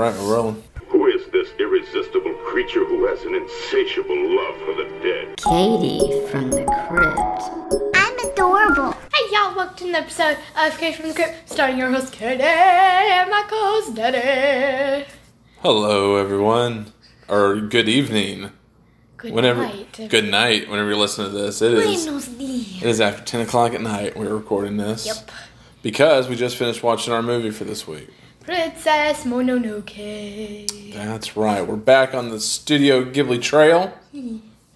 right, we're rolling. Who is this irresistible creature who has an insatiable love for the dead? Katie from the crypt. I'm adorable. Hey y'all, welcome to an episode of Katie from the Crypt, starring your host Katie and my co-host Daddy. Hello, everyone, or good evening. Good Whenever, night. good night. Whenever you're listening to this, it is. Buenos dias. It is after ten o'clock at night. We're recording this. Yep. Because we just finished watching our movie for this week. Princess Mononoke. That's right. We're back on the Studio Ghibli Trail.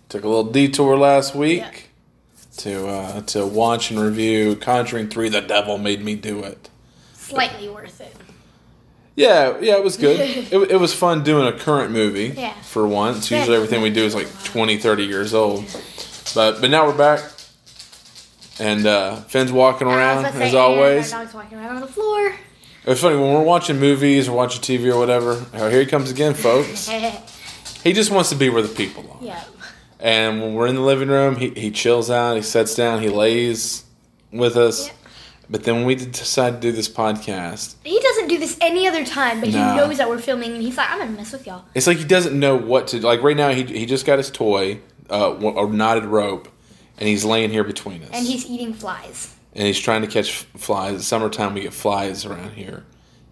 Took a little detour last week Yeah. to uh, to watch and review Conjuring Three. The Devil Made Me Do It. Slightly worth it. Yeah, yeah, it was good. it, it was fun doing a current movie Yeah. for once. Usually everything we do is like 20, 30 years old. But but now we're back. And uh, Finn's walking around about to say, as always. My dog's walking around on the floor. It's funny when we're watching movies or watching TV or whatever. Oh, here he comes again, folks. He just wants to be where the people are. yeah. And when we're in the living room, he, he chills out, he sits down, he lays with us. Yeah. But then when we decide to do this podcast, He doesn't do this any other time, but Nah. he knows that we're filming, and he's like, "I'm gonna mess with y'all." it's like he doesn't know what to like. Right now, he, he just got his toy, uh, a knotted rope, and he's laying here between us. And he's eating flies. And he's trying to catch flies. It's summertime, we get flies around here,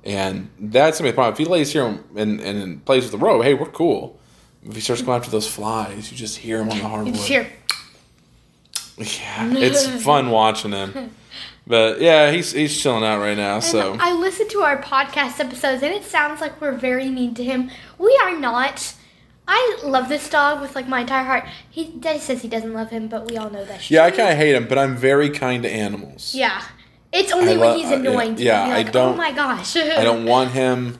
and that's gonna be a problem. If he lays here and and plays with the rope, hey, we're cool. If he starts going after those flies, you just hear him on the hardwood. hear, Yeah, it's fun watching him. But yeah, he's he's chilling out right now. So I listened to our podcast episodes, and it sounds like we're very mean to him. We are not. I love this dog with like my entire heart. He Daddy says he doesn't love him, but we all know that's yeah, I kind of hate him, but I'm very kind to animals. Yeah, it's only I when lo- he's uh, annoying. to yeah, me, I don't- Oh my gosh. I don't want him.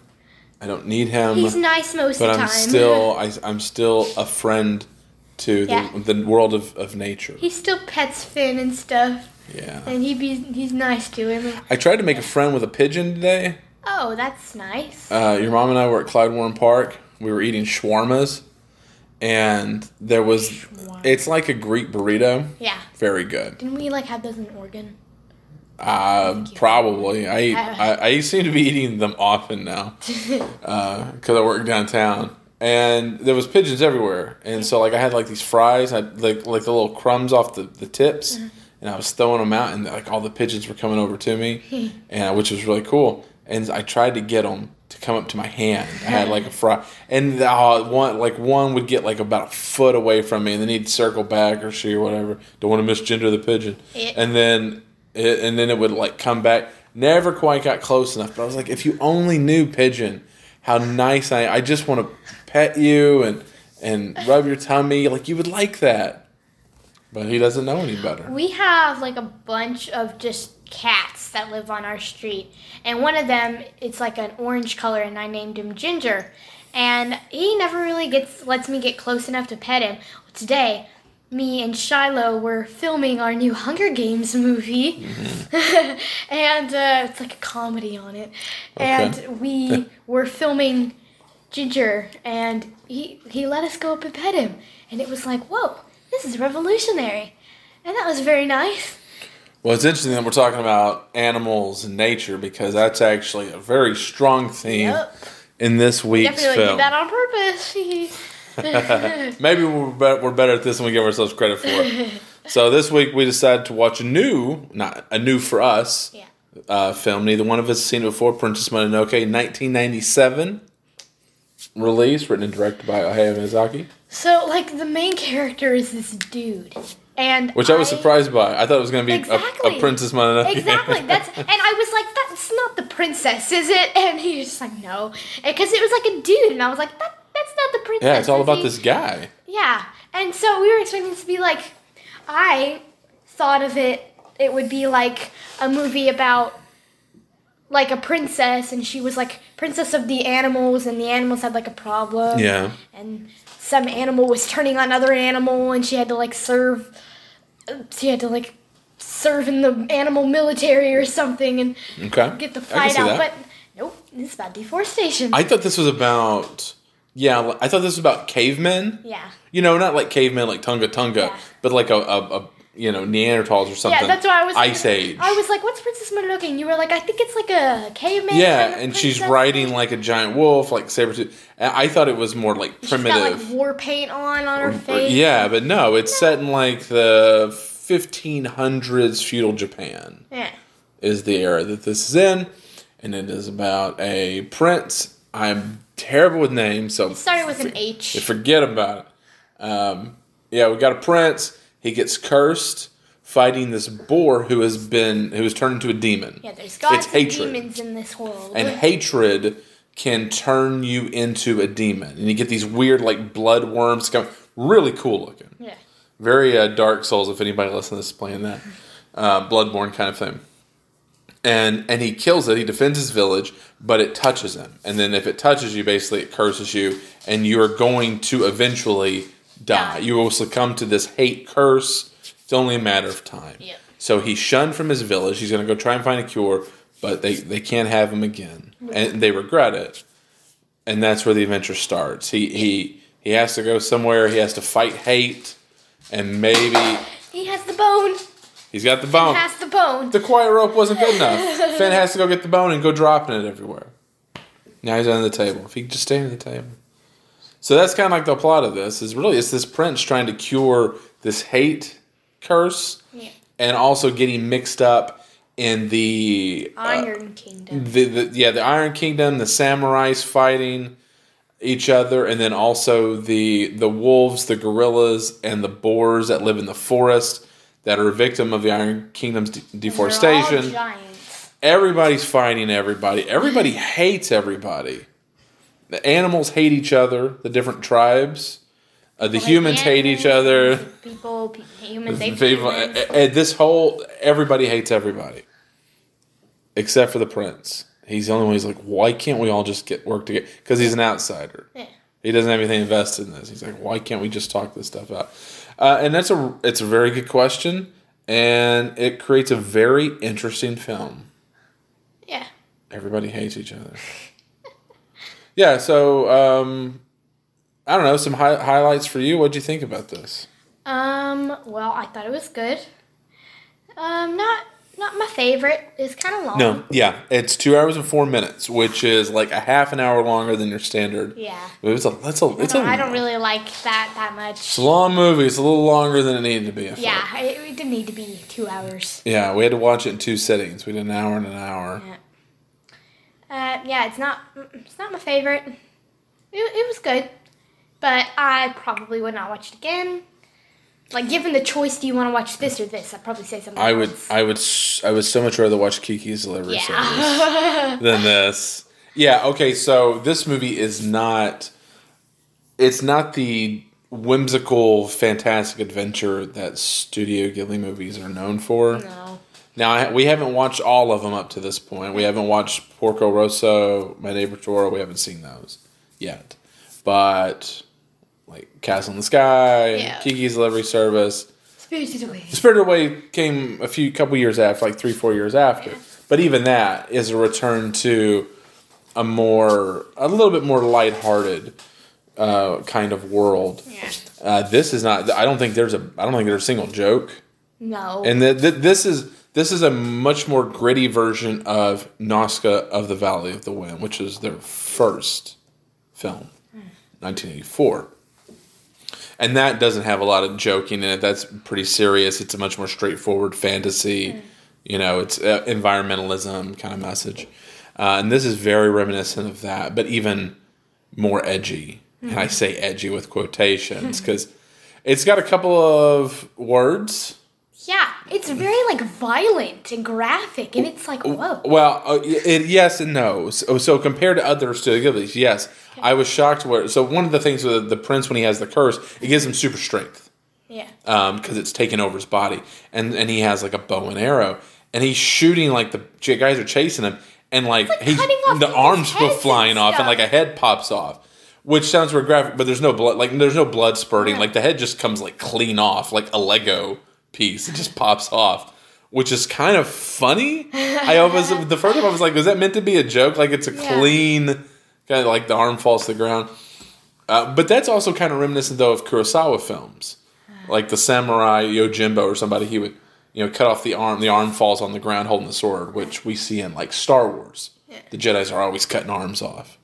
I don't need him. He's nice most but of the time. I'm still I, I'm still a friend to the, Yeah. the world of, of nature. He still pets Finn and stuff, Yeah. and he be he's nice to him. I tried to make a friend with a pigeon today. Oh, that's nice. Uh, your mom and I were at Clyde Warren Park. We were eating shawarmas, and there was. Shawarma. It's like a Greek burrito. yeah. Very good. Didn't we like have those in Oregon? Uh, probably. I, I I seem to be eating them often now because I work downtown, and there was pigeons everywhere. And so like I had like these fries, I had like like the little crumbs off the the tips, and I was throwing them out, and like all the pigeons were coming over to me, and which was really cool. And I tried to get them to come up to my hand. I had like a fry, and uh, one like one would get like about a foot away from me, and then he'd circle back or she or whatever. Don't want to misgender the pigeon, Yeah. and then it, and then it would like come back. Never quite got close enough, but I was like, if you only knew pigeon, how nice I I just want to pet you and and rub your tummy, like you would like that. But he doesn't know any better. We have like a bunch of just cats that live on our street, and one of them it's like an orange color, and I named him Ginger. And he never really gets lets me get close enough to pet him. Today, me and Shiloh were filming our new Hunger Games movie, and uh, it's like a comedy on it. And we were filming Ginger, and he he let us go up and pet him, and it was like, whoa, this is revolutionary, and that was very nice. Well, it's interesting that we're talking about animals and nature because that's actually a very strong theme Yep. in this week's Definitely film. did that on purpose. Maybe we're better, we're better at this than we give ourselves credit for. It. so this week we decided to watch a new, not a new for us, yeah. uh, film. Neither one of us has seen it before. Princess Mononoke, 1997 release, written and directed by Hayao Miyazaki, So like the main character is this dude, and which I was surprised by. I thought it was going to be a, Exactly. a Princess Mononoke. Exactly. That's and I was like, that's not the princess, is it? And he was just like, no, because it was like a dude, and I was like, that that's not the princess. yeah, it's all about he?" this guy. Yeah, and so we were expecting it to be like, I thought of it. It would be like a movie about like a princess, and she was like princess of the animals, and the animals had like a problem. Yeah. and some animal was turning on another animal, and she had to like serve. She had to like serve in the animal military or something, and Okay. get the fight out. that. But nope, this is about deforestation. I thought this was about. Yeah, I thought this was about cavemen. yeah. You know, not like cavemen like Tunga Tunga, Yeah. but like a, a, a you know Neanderthals or something. Yeah, that's why I was. Ice Age. I was like, "What's Princess Mononoke?" And you were like, "I think it's like a caveman." yeah, kind of and she's riding like a giant wolf, like saber tooth. I thought it was more like She's primitive. got like war paint on on her face. yeah, but no, it's set in like the 1500s feudal Japan. Yeah. is the era that this is in, and it is about a prince. I'm terrible with names, so It started with an H. forget about it. Um, yeah, we got a prince. He gets cursed fighting this boar who has been who has turned into a demon. Yeah, there's gods it's and hatred. demons in this world. And hatred can turn you into a demon, and you get these weird like blood worms. Come really cool looking. yeah. Very uh, Dark Souls. If anybody listening to this is playing that, uh, Bloodborne kind of thing. And and he kills it. He defends his village, but it touches him. And then if it touches you, basically it curses you, and you are going to eventually die. You will succumb to this hate curse. It's only a matter of time. Yep. So he's shunned from his village. He's going to go try and find a cure, but they they can't have him again, and they regret it. And that's where the adventure starts. He he he has to go somewhere. He has to fight hate, and maybe He has the bone. he's got the bone. He has the bone. The quiet rope wasn't good enough. Finn has to go get the bone and go dropping it everywhere. Now he's under the table. If he could just stay under the table. So that's kind of like the plot of this. Is really it's this prince trying to cure this hate curse, Yeah. and also getting mixed up in the uh, Iron Kingdom. the, the yeah the Iron Kingdom, the samurais fighting each other, and then also the the wolves, the gorillas, and the boars that live in the forest that are a victim of the Iron Kingdom's de- deforestation. Everybody's fighting everybody. Everybody hates everybody. The animals hate each other. The different tribes. Uh, the Like humans hate each other. People, pe- humans, they People, humans. and- this whole everybody hates everybody, except for the prince. He's the only one. Who's like, why can't we all just get work together? Because he's an outsider. Yeah. He doesn't have anything invested in this. He's like, why can't we just talk this stuff out? Uh, and that's a it's a very good question, and it creates a very interesting film. Yeah. Everybody hates each other. Yeah. So um, I don't know some hi- highlights for you. What'd you think about this? Um. Well, I thought it was good. Um. Not not my favorite. It's kind of long. No, yeah, it's two hours and four minutes, which is like a half an hour longer than your standard. Yeah. It's a, it's a, I it's a, don't, I don't really like that that much. it's a long movie. It's a little longer than it needed to be. Yeah. It, it didn't need to be two hours. Yeah, we had to watch it in two sittings. We did an hour and an hour. Yeah. Uh. Yeah. It's not. It's not my favorite. It, it was good, but I probably would not watch it again. Like, given the choice, do you want to watch this or this? I'd probably say something. I would, else. I would, I would so much rather watch Kiki's Delivery Service. Than this. Yeah, okay, so this movie is not it's not the whimsical fantastic adventure that Studio Ghibli movies are known for. no. Now, I, we haven't watched all of them up to this point. We haven't watched Porco Rosso, My Neighbor Totoro, we haven't seen those yet. But like Castle in the Sky, Yeah. Kiki's Delivery Service, Spirited Away. Spirited Away came a few couple years after, like three, four years after. But even that is a return to a more, a little bit more lighthearted uh, kind of world. Yeah. Uh, this is not. I don't think there's a. I don't think there's a single joke. No. And th- th- this is this is a much more gritty version of Nausicaä of the Valley of the Wind, which is their first film, 1984. And that doesn't have a lot of joking in it. That's pretty serious. It's a much more straightforward fantasy. You know, it's uh, environmentalism kind of message. Uh, and this is very reminiscent of that, but even more edgy. And I say edgy with quotations because it's got a couple of words. Yeah, it's very like violent and graphic, and it's like whoa. Well, uh, it, yes and no. So, so compared to other Studio Ghiblis, yes, I was shocked. Where so one of the things with the prince when he has the curse, it gives him super strength Yeah. because it's taken over his body, and and he has like a bow and arrow, and he's shooting like the guys are chasing him, and like, he's off the arms go heads and flying off, and like a head pops off. Which sounds very graphic, but there's no blood. Like there's no blood spurting. Like the head just comes like clean off, like a Lego piece. It just pops off, which is kind of funny. I was the first time I was like, "Was that meant to be a joke? Like it's a Yeah. clean kind of like the arm falls to the ground." Uh, but that's also kind of reminiscent though of Kurosawa films, like the samurai Yojimbo or somebody, he would you know cut off the arm. The arm falls on the ground holding the sword, which we see in like Star Wars. The Jedi's are always cutting arms off.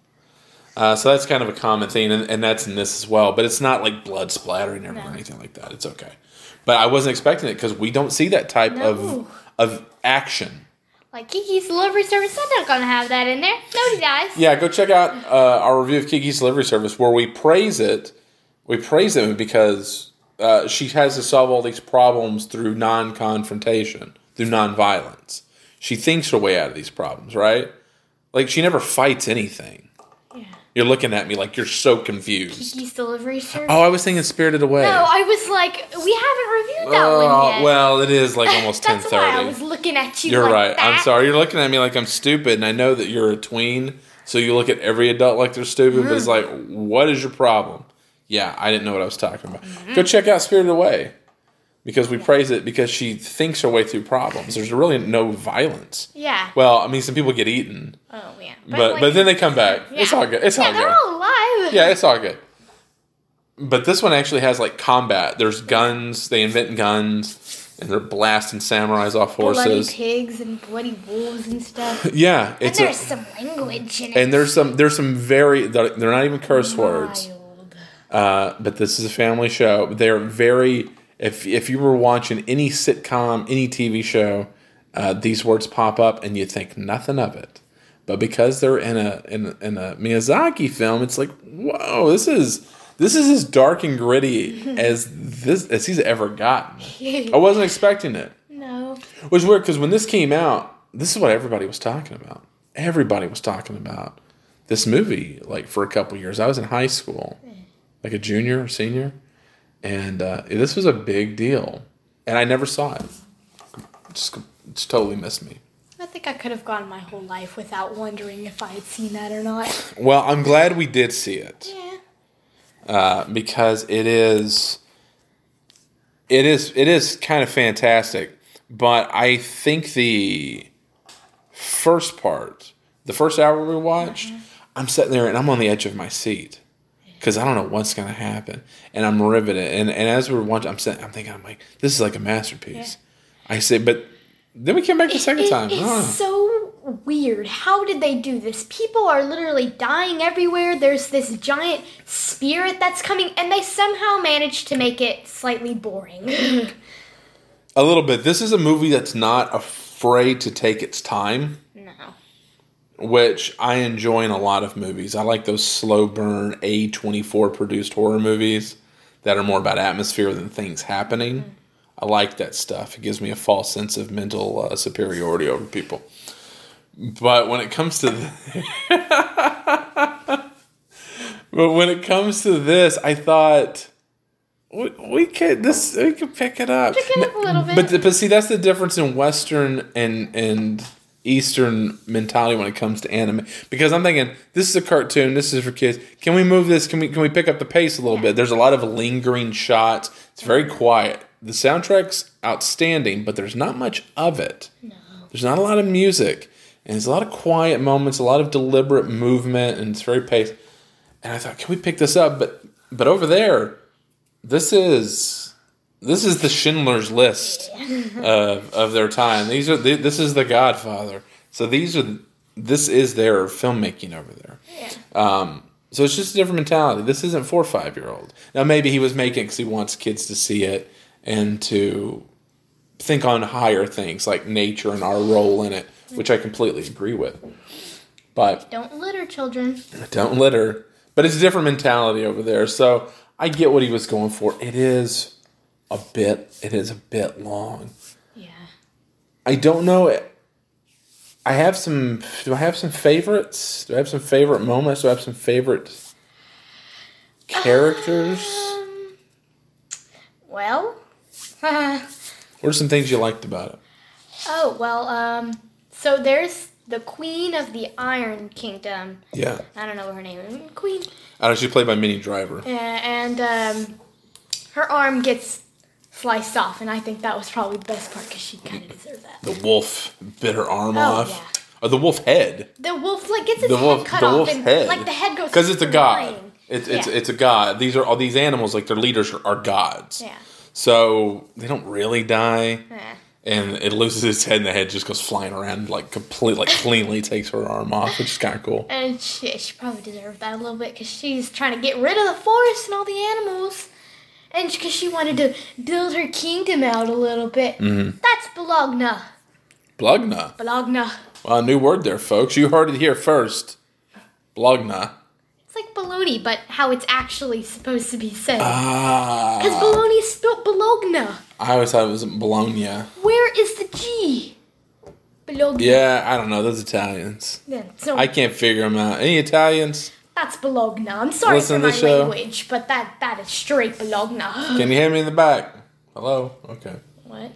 Uh, so that's kind of a common thing, and, and that's in this as well. But it's not like blood splattering everywhere or anything like that. It's okay. But I wasn't expecting it because we don't see that type No. of of action. Like Kiki's Delivery Service, they're not gonna have that in there. Nobody does. Yeah, go check out uh, our review of Kiki's Delivery Service where we praise it. We praise them because uh, she has to solve all these problems through non-confrontation, through non-violence. She thinks her way out of these problems, right? Like she never fights anything. You're looking at me like you're so confused. Kiki's Delivery Service. Oh, I was thinking Spirited Away. no, I was like, we haven't reviewed that Oh, one yet. well, it is like almost ten thirty. That's why I was looking at you. You're like right. I'm sorry. You're looking at me like I'm stupid, and I know that you're a tween, so you look at every adult like they're stupid. But it's like, what is your problem? Yeah, I didn't know what I was talking about. Mm-hmm. Go check out Spirited Away because we praise it because she thinks her way through problems. There's really no violence. Yeah. Well, I mean, some people get eaten, oh yeah. but like- but then they come back. It's all good. It's yeah, all they're good. all alive. Yeah, it's all good. But this one actually has like combat. There's guns. They invent guns, and they're blasting samurais off horses. Bloody pigs and bloody wolves and stuff. Yeah, and it's a, there's some language in it. and there's some there's some very they're they're not even curse words. Wild. Uh, but this is a family show. They're very if if you were watching any sitcom, any TV show, uh, these words pop up and you think nothing of it. But because they're in a in, a- in a Miyazaki film, it's like whoa, this is this is as dark and gritty as this as he's ever gotten. I wasn't expecting it. No. It was weird because when this came out, this is what everybody was talking about. Everybody was talking about this movie like for a couple years. I was in high school, like a junior or senior, and uh, this was a big deal. And I never saw it. Just, just totally missed me. I think I could have gone my whole life without wondering if I had seen that or not. Well, I'm glad we did see it Yeah. uh, because it is, it is, it is kind of fantastic. But I think the first part, the first hour we watched, I'm sitting there and I'm on the edge of my seat because I don't know what's gonna happen, and I'm riveted. And and as we're watching, I'm sitting, I'm thinking, I'm like, this is like a masterpiece. I say, but then we came back the second It- time. it's Huh. so weird. How did they do this? People are literally dying everywhere. There's this giant spirit that's coming, and they somehow managed to make it slightly boring. A little bit. This is a movie that's not afraid to take its time. Which I enjoy in a lot of movies. I like those slow burn A24 produced horror movies that are more about atmosphere than things happening. I like that stuff. It gives me a false sense of mental uh, superiority over people. But when it comes to th- But when it comes to this, I thought we, we could this we could pick it up. Pick it up a little bit. But but see that's the difference in Western and and Eastern mentality when it comes to anime. Because I'm thinking this is a cartoon, this is for kids. Can we move this? Can we can we pick up the pace a little bit? There's a lot of lingering shots. It's very quiet. The soundtrack's outstanding, but there's not much of it. There's not a lot of music. And there's a lot of quiet moments, a lot of deliberate movement, and it's very paced. And I thought, can we pick this up? But but over there, this is this is the Schindler's List of of their time. These are this is the Godfather. So these are this is their filmmaking over there. Um, so it's just a different mentality. This isn't for five year old. Now maybe he was making because he wants kids to see it and to think on higher things like nature and our role in it, which I completely agree with. But Don't litter, children. don't litter. But it's a different mentality over there. So I get what he was going for. It is a bit. It is a bit long. Yeah. I don't know. I have some. Do I have some favorites? Do I have some favorite moments? Do I have some favorite characters? Um, well, What are some things you liked about it? oh well. Um, so there's the Queen of the Iron Kingdom. Yeah, I don't know what her name is. Queen. I know she's played by Minnie Driver. Yeah, and um, her arm gets sliced off, and I think that was probably the best part because she kind of deserved that. The wolf bit her arm Oh, off. yeah. Or the wolf head. The wolf like gets its The head wolf. cut The off, and head. like the head goes because it's a god. It's it's Yeah. it's a god. These are all these animals like their leaders are, are gods. Yeah. So they don't really die. Eh. And it loses its head, and the head just goes flying around, like completely, like cleanly takes her arm off, which is kind of cool. And she, she probably deserved that a little bit because she's trying to get rid of the forest and all the animals. And because she wanted to build her kingdom out a little bit. Mm-hmm. That's Bologna. Blugna. Bologna. Well, a new word there, folks. You heard it here first. Blugna. It's like bologna, but how it's actually supposed to be said. Ah. Because bologna is spelled Bologna. I always thought it was Bologna. Where is the G? Bologna. Yeah, I don't know. Those Italians. Yeah, so I can't figure them out. Any Italians? That's Bologna. I'm sorry Listen for my show. language, but that that is straight Bologna. Can you hear me in the back? Hello? Okay. what?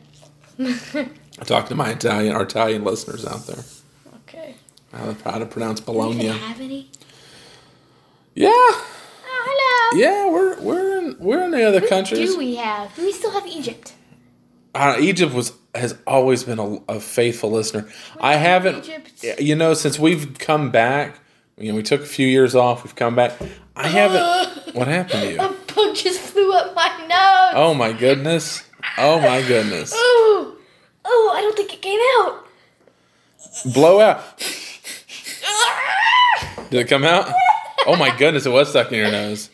I talk to my Italian, our Italian listeners out there. Okay. How to, how to pronounce Bologna. have any? Yeah. Oh, hello. Yeah, we're we're in we're in the other countries. Do we have? Do we still have Egypt? Uh, Egypt was has always been a, a faithful listener. I haven't, Egypt. you know, since we've come back. You know, we took a few years off. We've come back. I haven't. what happened to you? A bug just flew up my nose. Oh my goodness! Oh my goodness! Oh, oh, I don't think it came out. Blow out. Did it come out? Oh my goodness! It was stuck in your nose.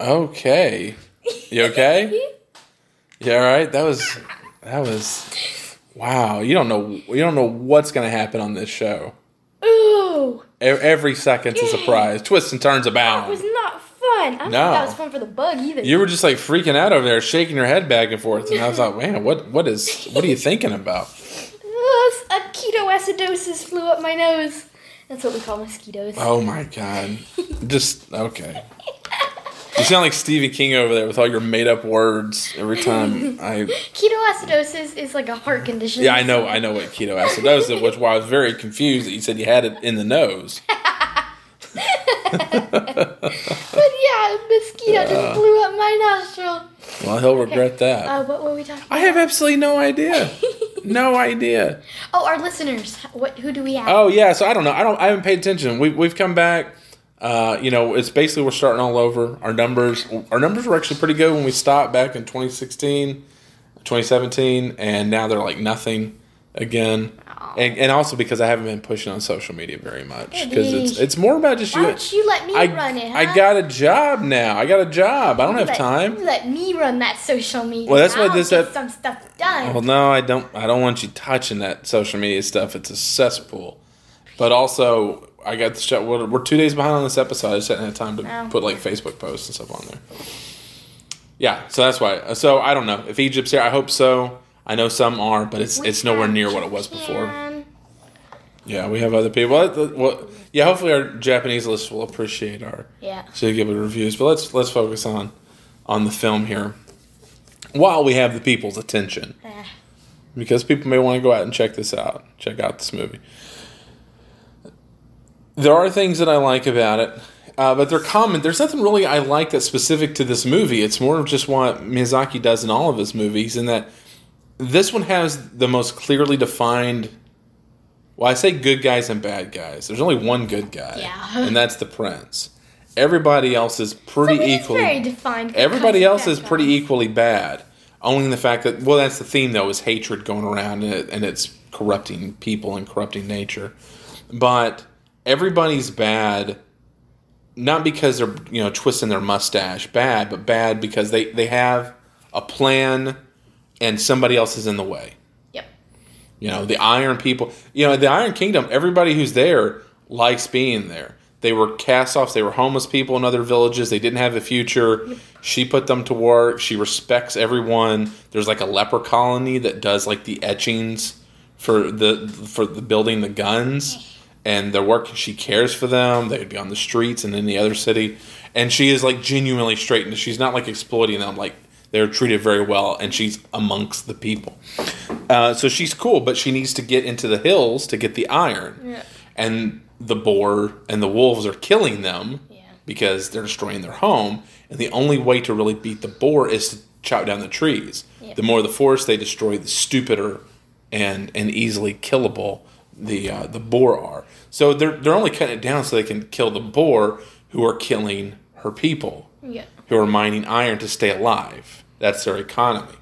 Okay. You okay? Yeah. All right. That was. That was. Wow. You don't know. You don't know what's gonna happen on this show. Every second's a surprise. Twists and turns it That was not fun. I don't think No. that was fun for the bug either. You were just like freaking out over there, shaking your head back and forth, and I thought, man, what what is what are you thinking about? A ketoacidosis flew up my nose. That's what we call mosquitoes. Oh my god. Just okay. You sound like Stephen King over there with all your made up words every time I Ketoacidosis is like a heart condition. Yeah, I know I know what ketoacidosis is, which why I was very confused that you said you had it in the nose. But yeah, a mosquito just blew up my nostril. Well he'll regret that. Uh, what were we talking about? I have absolutely no idea. No idea. Oh, our listeners. What? Who do we have? Oh yeah, so I don't know. I don't. I haven't paid attention. We we've come back. Uh, you know, it's basically we're starting all over. Our numbers, our numbers were actually pretty good when we stopped back in 2016, 2017, and now they're like nothing again. And, and also because I haven't been pushing on social media very much because it's it's more about just Why you. don't you let me I, run it? Huh? I got a job now. I got a job. I don't have let, time. You let me run that social media. Well, that's what this get ep- some stuff done. Well, no, I don't. I don't want you touching that social media stuff. It's a cesspool. But also, I got the show. We're, we're two days behind on this episode. I just hadn't had time to Oh. put like Facebook posts and stuff on there. Yeah, so that's why. So I don't know if Egypt's here. I hope so. I know some are, but it's We it's nowhere near what it was before. Yeah, we have other people. Well, well, yeah, hopefully our Japanese list will appreciate our Yeah. so give it reviews. But let's let's focus on on the film here while we have the people's attention Eh. because people may want to go out and check this out. Check out this movie. There are things that I like about it, uh, but they're common. There's nothing really I like that's specific to this movie. It's more of just what Miyazaki does in all of his movies, in that this one has the most clearly defined. Well, I say good guys and bad guys. There's only one good guy, Yeah. and that's the prince. Everybody else is pretty So equally. very defined. Everybody else is pretty guy. equally bad. Only the fact that well, that's the theme though is hatred going around and, it, and it's corrupting people and corrupting nature. But everybody's bad, not because they're you know twisting their mustache bad, but bad because they they have a plan and somebody else is in the way. Yep. You know, the Iron people, you know, the Iron Kingdom, everybody who's there likes being there. They were cast offs, they were homeless people in other villages, they didn't have a future. She put them to work, she respects everyone. There's like a leper colony that does like the etchings for the for the building the guns and they're working she cares for them. They'd be on the streets and in any other city. And she is like genuinely straightened. she's not like exploiting them like they're treated very well and she's amongst the people. Uh, so she's cool, but she needs to get into the hills to get the iron. Yeah. And the boar and the wolves are killing them Yeah. because they're destroying their home. And the only way to really beat the boar is to chop down the trees. The more the forest they destroy, the stupider and and easily killable the uh, the boar are. So they're they're only cutting it down so they can kill the boar who are killing her people Yeah. who are mining iron to stay alive. That's their economy.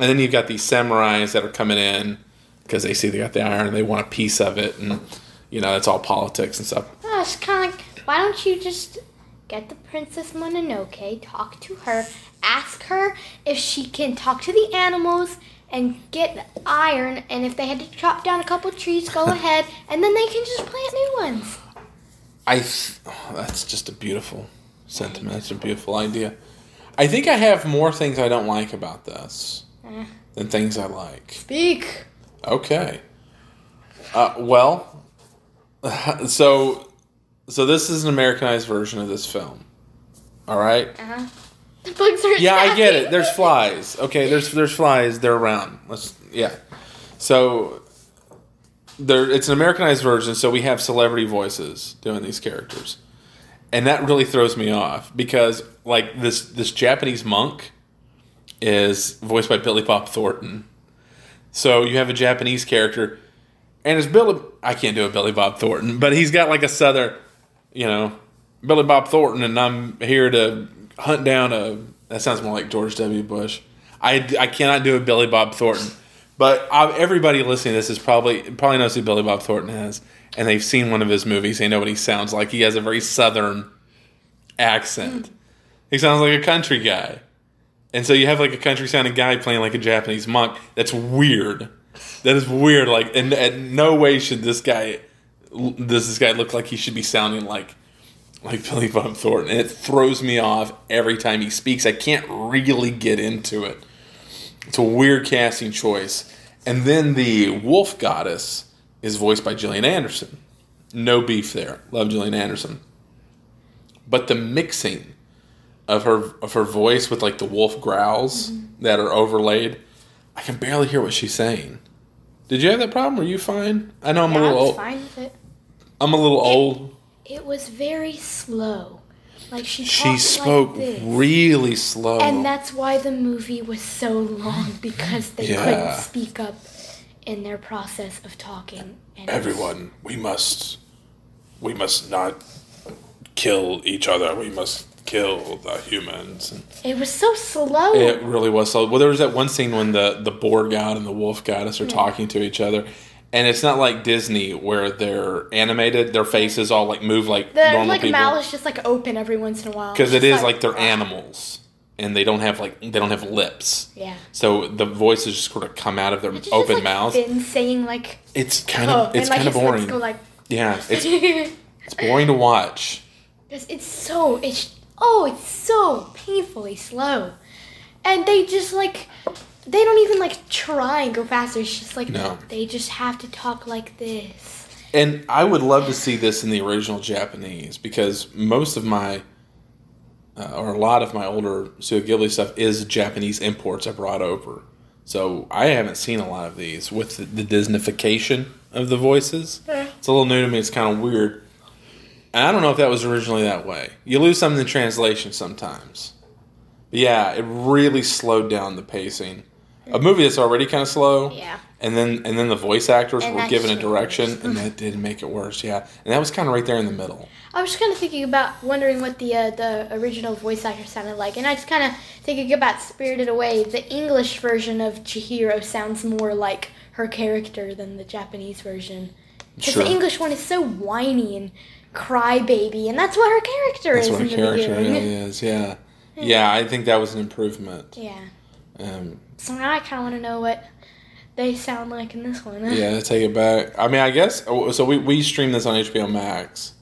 And then you've got these samurais that are coming in because they see they got the iron and they want a piece of it, and you know it's all politics and stuff. Oh, it's kind of like, why don't you just get the Princess Mononoke, talk to her, ask her if she can talk to the animals and get iron, and if they had to chop down a couple trees, go ahead, and then they can just plant new ones. I th- oh, that's just a beautiful sentiment. That's a beautiful idea. I think I have more things I don't like about this Eh. than things I like. Speak. Okay. Uh, well, so so this is an Americanized version of this film. All right. Uh-huh. Bugs are Yeah, I get it. There's flies. Okay, there's there's flies. They're around. Let's yeah. So there, it's an Americanized version. So we have celebrity voices doing these characters, and that really throws me off because like this this Japanese monk is voiced by Billy Bob Thornton. So you have a Japanese character, and it's Billy. I can't do a Billy Bob Thornton, but he's got like a southern, you know, Billy Bob Thornton, and I'm here to hunt down a. That sounds more like George W. Bush. I, I cannot do a Billy Bob Thornton, but I, everybody listening to this is probably probably knows who Billy Bob Thornton is, and they've seen one of his movies. They know what he sounds like. He has a very southern accent. He sounds like a country guy. And so you have like a country sounding guy playing like a Japanese monk. That's weird. That is weird. Like, and in no way should this guy, does this guy look like he should be sounding like, like Billy Bob Thornton. And it throws me off every time he speaks. I can't really get into it. It's a weird casting choice. And then the wolf goddess is voiced by Gillian Anderson. No beef there. Love Gillian Anderson. But the mixing of her of her voice with like the wolf growls that are overlaid, I can barely hear what she's saying. Did you have that problem? Were you fine? I know I'm Yeah, a little old. it. I'm a little old. It was very slow. Like she She spoke like this. really slow. And that's why the movie was so long because they Yeah. couldn't speak up in their process of talking. And Everyone, we must we must not kill each other. We must kill the humans. And It was so slow. It really was slow. Well, there was that one scene when the the boar god and the wolf goddess are talking to each other, and it's not like Disney where they're animated. Their faces all like move like the normal like people mouth is just like open every once in a while. because It's it is like they're animals and they don't have like they don't have lips. Yeah. So the voices just sort of come out of their It's just, open like, mouths. Finn saying like It's kind oh, of it's and like kind of boring. go like yeah, it's it's boring to watch. It's, it's so it's oh it's so painfully slow, and they just like they don't even like try and go faster. It's just like No. they just have to talk like this. And I would love to see this in the original Japanese because most of my, uh, or a lot of my older Studio Ghibli stuff is Japanese imports I brought over. So I haven't seen a lot of these with the, the Disneyfication of the voices. It's a little new to me. It's kind of weird. And I don't know if that was originally that way. You lose something in translation sometimes. But yeah, it really slowed down the pacing. A movie that's already kind of slow. Yeah. And then and then the voice actors And were given a made it direction, and that did make it worse. Yeah, and that was kind of right there in the middle. I was just kind of thinking about wondering what the uh, the original voice actor sounded like, and I just kind of thinking about Spirited Away. The English version of Chihiro sounds more like her character than the Japanese version, because Sure. the English one is so whiny and crybaby, and that's what her character That's is what her character really is. Yeah, yeah. I think that was an improvement. Yeah. Um, So now I kind of want to know what they sound like in this one. yeah, to take it back. I mean, I guess oh, so. We we streamed this on HBO Max.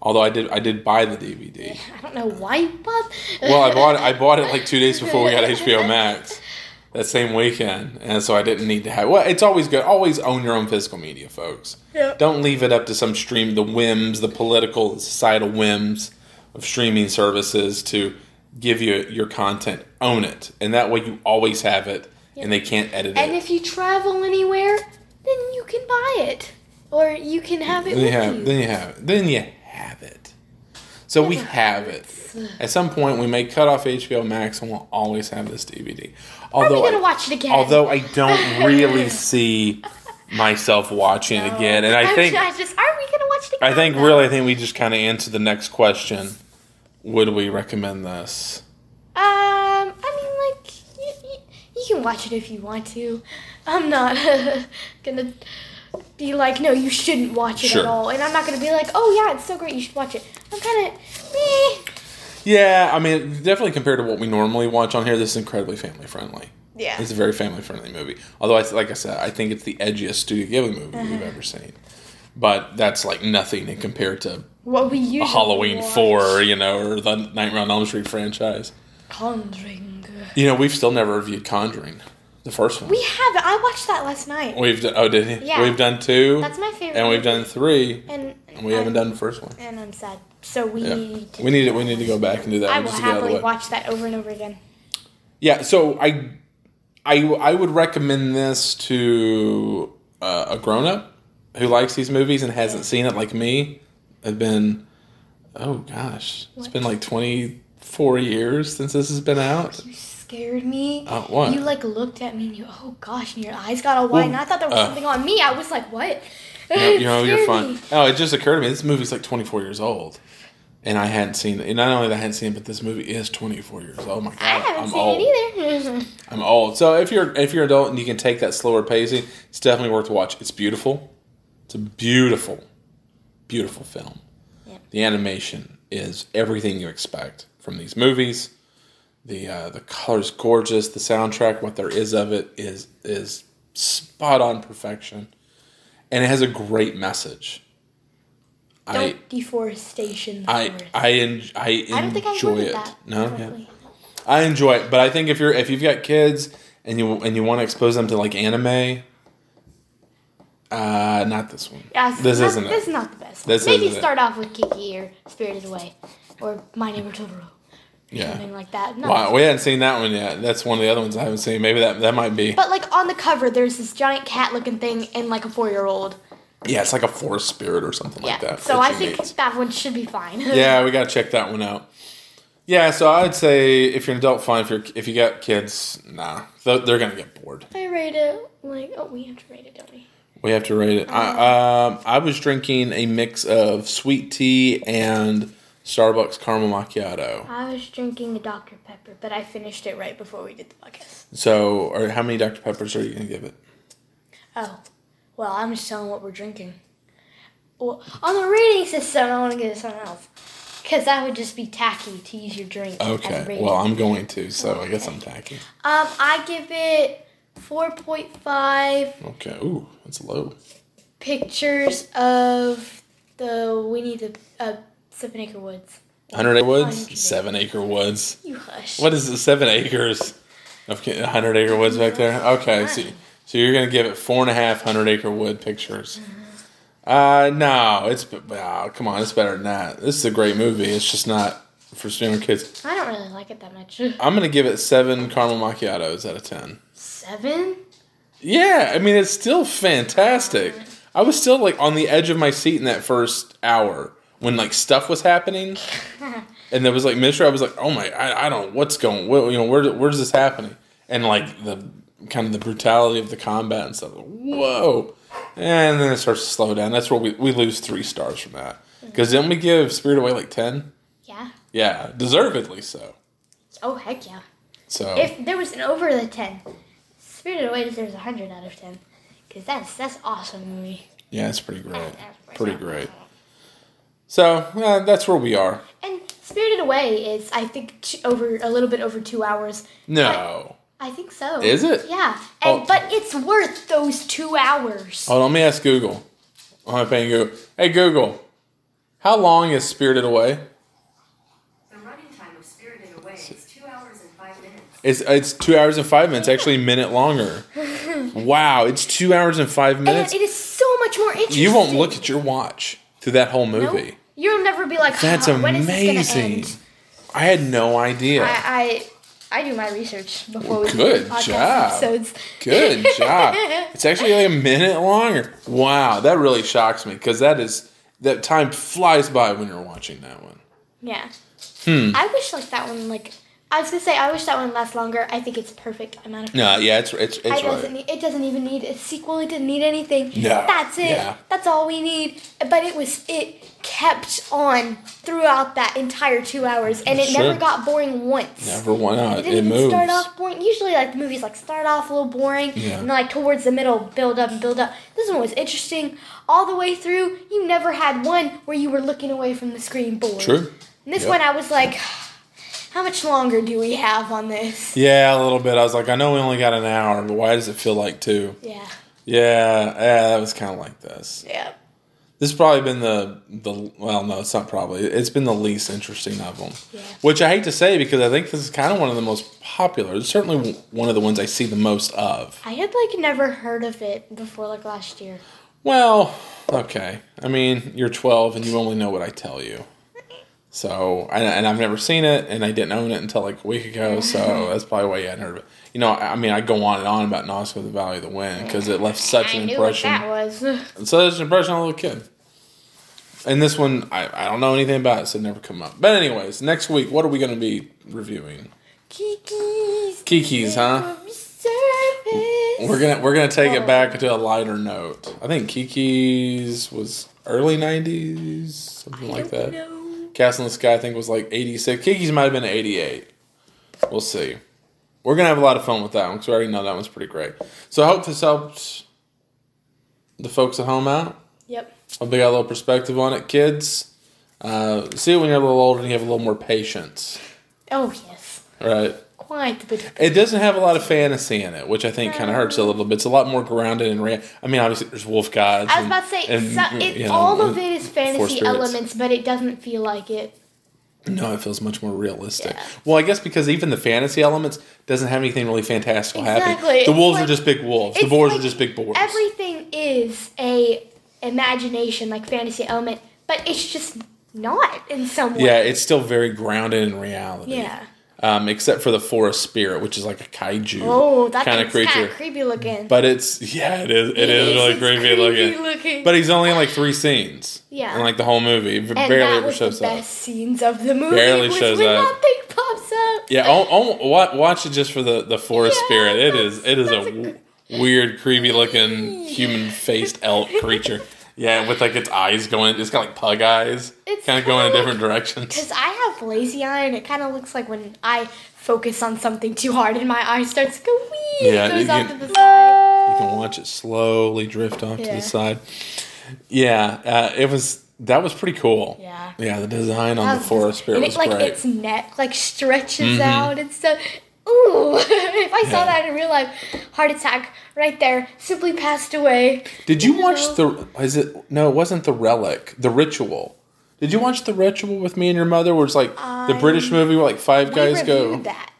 Although I did I did buy the DVD. I don't know why you bought. Well, I bought it. I bought it like two days before we got HBO Max. That same weekend, and so I didn't need to have. Well, it's always good. Always own your own physical media, folks. Yeah. Don't leave it up to some stream, the whims, the political, societal whims of streaming services to give you your content. Own it, and that way you always have it, and they can't edit And it. And if you travel anywhere, then you can buy it, or you can have it then you have, you. then you have, it. then you have it. So we have it. At some point, we may cut off HBO Max, and we'll always have this DVD. Are we Although, gonna I, watch it again? although I don't really see myself watching it again, and I I'm think just, just- are we gonna watch it? I think really, I think we just kind of answer the next question. Would we recommend this? Um, I mean, like, you can watch it if you want to. I'm not gonna be like, no, you shouldn't watch it Sure. at all. And I'm not gonna be like, oh yeah, it's so great, you should watch it. I'm kind of, meh. Yeah, I mean, definitely compared to what we normally watch on here, this is incredibly family friendly. Yeah. It's a very family friendly movie. Although, I, like I said, I think it's the edgiest Studio Ghibli movie Uh-huh. we've ever seen. But that's like nothing in compared to What we usually Halloween watch. 4, you know, or the Nightmare on Elm Street franchise. Conjuring. You know, we've still never reviewed Conjuring, the first one. We have. I watched that last night. We've done, oh, did he? Yeah. We've done two. That's my favorite. And we've done three. And, And we haven't done the first one. And I'm sad. So we Yeah. need to. We need to, we need to go back and do that I will just to get out of the happily watch that over and over again. Yeah, so I, I, I would recommend this to uh, a grown up who likes these movies and hasn't seen it like me. I've been, oh gosh, it's been like twenty four years since this has been out. You scared me. Uh, what? You like looked at me and you, oh gosh, and your eyes got all wide, and I thought there was uh, something on me. I was like, what? You know, you know you're fun. me. Oh, it just occurred to me. This movie's like twenty four years old, and I hadn't seen it. And not only that I hadn't seen it, but this movie is twenty four years old. Oh my god, I haven't I'm seen old. it either. I'm old. So if you're if you're an adult and you can take that slower pacing, it's definitely worth to watch. It's beautiful. It's a beautiful, beautiful film. Yep. The animation is everything you expect from these movies. The uh, the color's gorgeous. The soundtrack, what there is of it, is is spot on perfection, and it has a great message. I Don't deforestation. the I. I en- I enjoy I don't think I it. that. No, yeah. I enjoy it, but I think if you're if you've got kids and you and you want to expose them to like anime, uh, not this one. Yeah, this not, isn't This is not the best. This Maybe isn't it. start off with Kiki or Spirited Away or My Neighbor Totoro. Yeah. Something like that. No. Wow, we haven't seen that one yet. That's one of the other ones I haven't seen. Maybe that that might be. But like on the cover, there's this giant cat-looking thing and like a four-year-old. Yeah, it's like a forest spirit or something Yeah. like that. so I think that one should be fine. Yeah, we gotta check that one out. Yeah, so I'd say if you're an adult, fine. If you're if you got kids, nah, they're, they're gonna get bored. I rate it like oh we have to rate it, don't we? We have to rate it. I, um, I was drinking a mix of sweet tea and Starbucks caramel macchiato. I was drinking a Dr Pepper, but I finished it right before we did the podcast. So, or how many Dr Peppers are you gonna give it? Oh, well I'm just telling what we're drinking. Well, on the rating system, I want to give it something else because that would just be tacky to use your drink Okay. Well, I'm going to, so I guess I'm tacky. um, I give it four point five Okay. Ooh, that's low. pictures of the Winnie the uh, Seven Acre Woods. Hundred acre woods, seven acre woods. You hush. What is it? Seven acres of hundred acre woods back there. Okay, so so you're gonna give it four and a half hundred acre wood pictures. Uh, no, it's wow, come on, it's better than that. This is a great movie. It's just not for younger kids. I don't really like it that much. I'm gonna give it seven caramel macchiatos out of ten. Seven? Yeah, I mean it's still fantastic. I was still like on the edge of my seat in that first hour when like stuff was happening, and there was like mystery. I was like, oh my, I, I don't what's going, what, you know, where where's this happening? And like the kind of the brutality of the combat and stuff. Whoa, and then it starts to slow down. That's where we we lose three stars from that mm-hmm. because then we give Spirit Away like ten. Yeah. Yeah, deservedly so. Oh heck yeah. So If there was an over the ten, Spirited Away deserves a hundred out of ten. Cause that's that's awesome movie. yeah, it's pretty great, That's pretty great. So uh, that's where we are. And Spirited Away is I think over a little bit over two hours. No. I think so. Is it? Yeah. And Oh. but it's worth those two hours. Oh, let me ask Google. I'm paying Google. Hey Google, how long is Spirited Away? The running time of Spirited Away is two hours and five minutes. It's it's two hours and five minutes. Actually, a minute longer. wow, it's two hours and five and minutes. it is so much more interesting. You won't look at your watch through that whole Nope. movie. You'll never be like, That's "Huh, when is this gonna amazing. end?" I had no idea. I, I I do my research before we do Good podcast job. episodes. Good job. It's actually like a minute longer. Wow, that really shocks me because that is that time flies by when you're watching that one. Yeah. Hmm. I wish like that one like I was gonna say I wish that one lasts longer. I think it's perfect amount of. No, yeah, it's it's it's it doesn't right. need, it doesn't even need a sequel. It didn't need anything. No, That's it. yeah. That's all we need. But it was it kept on throughout that entire two hours, and it Sure. never got boring once. Never went out. It It, didn't even moves. start off boring. Usually, like the movies, like start off a little boring, Yeah. and like towards the middle, build up and build up. This one was interesting all the way through. You never had one where you were looking away from the screen bored. True. And this Yep. one, I was like, how much longer do we have on this? Yeah, a little bit. I was like, I know we only got an hour, but why does it feel like two? Yeah, Yeah, yeah, that was kind of like this. yeah. This has probably been the the well, no, it's not probably. It's been the least interesting of them. Yeah. Which I hate to say because I think this is kind of one of the most popular. It's certainly one of the ones I see the most of. I had like never heard of it before, like last year. Well, okay. I mean, you're 12 and you only know what I tell you. So, and, and I've never seen it, and I didn't own it until like a week ago. So that's probably why you hadn't heard of it. You know, I mean, I go on and on about Nausicaä, the Valley of the Wind, because it left such I an knew what impression. that was. such an impression on a little kid. And this one, I, I don't know anything about it, so it never come up. But anyways, next week, what are we going to be reviewing? Kiki's. Kiki's, huh? We're gonna we're gonna take Oh. it back oh. to a lighter note. I think Kiki's was early '90s, something like that. No. Castle in the Sky, I think, was like '86. Kiki's might have been '88. We'll see. We're gonna have a lot of fun with that one because we already know that one's pretty great. So I hope this helps the folks at home out. Yep. Hope they got a little perspective on it, kids. Uh, see it when you're a little older and you have a little more patience, Oh yes. right? Quite a bit. Of It doesn't have a lot of fantasy in it, which I think kind of hurts a little bit. It's a lot more grounded and real. I mean, obviously, there's wolf gods. I was and- about to say, and, so, it, you know, all of it is fantasy elements, but it doesn't feel like it. No, it feels much more realistic. Yeah. Well, I guess because even the fantasy elements doesn't have anything really fantastical happening. The It's wolves like- are just big wolves. The boars like are just big boars. Everything is a imagination, like fantasy element, but it's just not in some way. yeah, it's still very grounded in reality. Yeah. Um, except for the forest spirit, which is like a kaiju Oh, kind of creature. creepy looking. But it's yeah, it is. It is really It's creepy, looking. looking. But he's only in like three scenes. Yeah. In like the whole movie, and barely that ever was shows the up. best scenes of the movie. Barely shows when up. that thing pops up. Yeah, oh, oh, watch it just for the the forest Yeah, spirit. It is it is a weird, creepy looking human faced elk creature. Yeah, with like its eyes going, it's got like pug eyes, It's kind of going in different directions. Because I have lazy eye, and it kind of looks like when I focus on something too hard, and my eye starts to go wee, Yeah, it goes you off can- to the side. You can watch it slowly drift off to the side. Yeah, uh, it was that was pretty cool. Yeah. yeah, the design on the forest spirit and was it, like great. its neck like stretches out and stuff. Ooh! if I saw Yeah. that in real life, heart attack right there. Simply passed away. Did you you watch know. the? Is it no? It wasn't the relic. The ritual. Did you watch the ritual with me and your mother? Where it's like the British movie where like five guys go. that.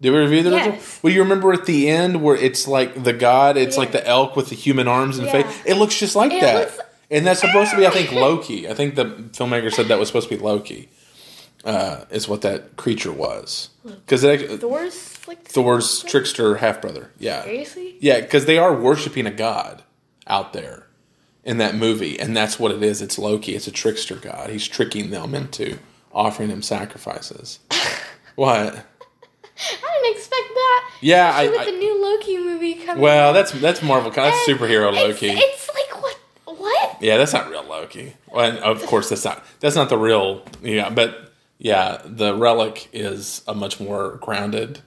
Did we review the ritual? Yes. Well, you remember at the end where it's like the god, it's like the elk with the human arms and Yeah. face. It looks just like It that. looks- and that's supposed to be, I think, Loki. I think the filmmaker said that was supposed to be Loki. Uh, is what that creature was because Thor's like Thor's trickster half brother. Yeah, seriously. yeah, because they are worshiping a god out there in that movie, and that's what it is. It's Loki. It's a trickster god. He's tricking them into offering him sacrifices. what? I didn't expect that. Yeah, Especially I- with I- the new Loki movie coming. Well, out. that's that's Marvel. That's And superhero it's- Loki. It's, like what? What? yeah, that's not real Loki. Well, and of course, that's not that's not the real. Yeah, but yeah, the relic is a much more grounded,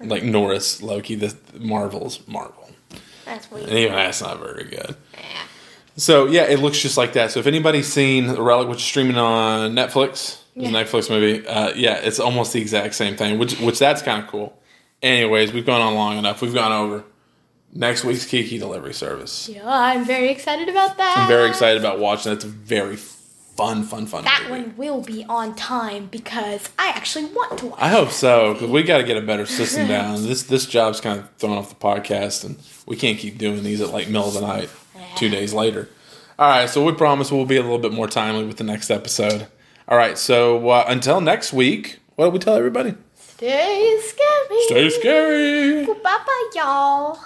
like Norse Loki. The Marvel's Marvel, That's weird. and even that's not very good. So yeah, it looks just like that. So if anybody's seen the relic, which is streaming on Netflix, Yeah. Netflix movie. Uh, yeah, it's almost the exact same thing, which which that's kind of cool. Anyways, we've gone on long enough. We've gone over next week's Kiki delivery service. Yeah, I'm very excited about that. I'm very excited about watching. it. It's a very fun, fun, fun. That movie. one will be on time because I actually want to watch. I hope so because we got to get a better system down. This this job's kind of thrown off the podcast, and we can't keep doing these at like middle of the night, two days later. All right, so we promise we'll be a little bit more timely with the next episode. All right, so uh, until next week, what do we tell everybody? Stay scary. Stay scary. Bye bye, y'all.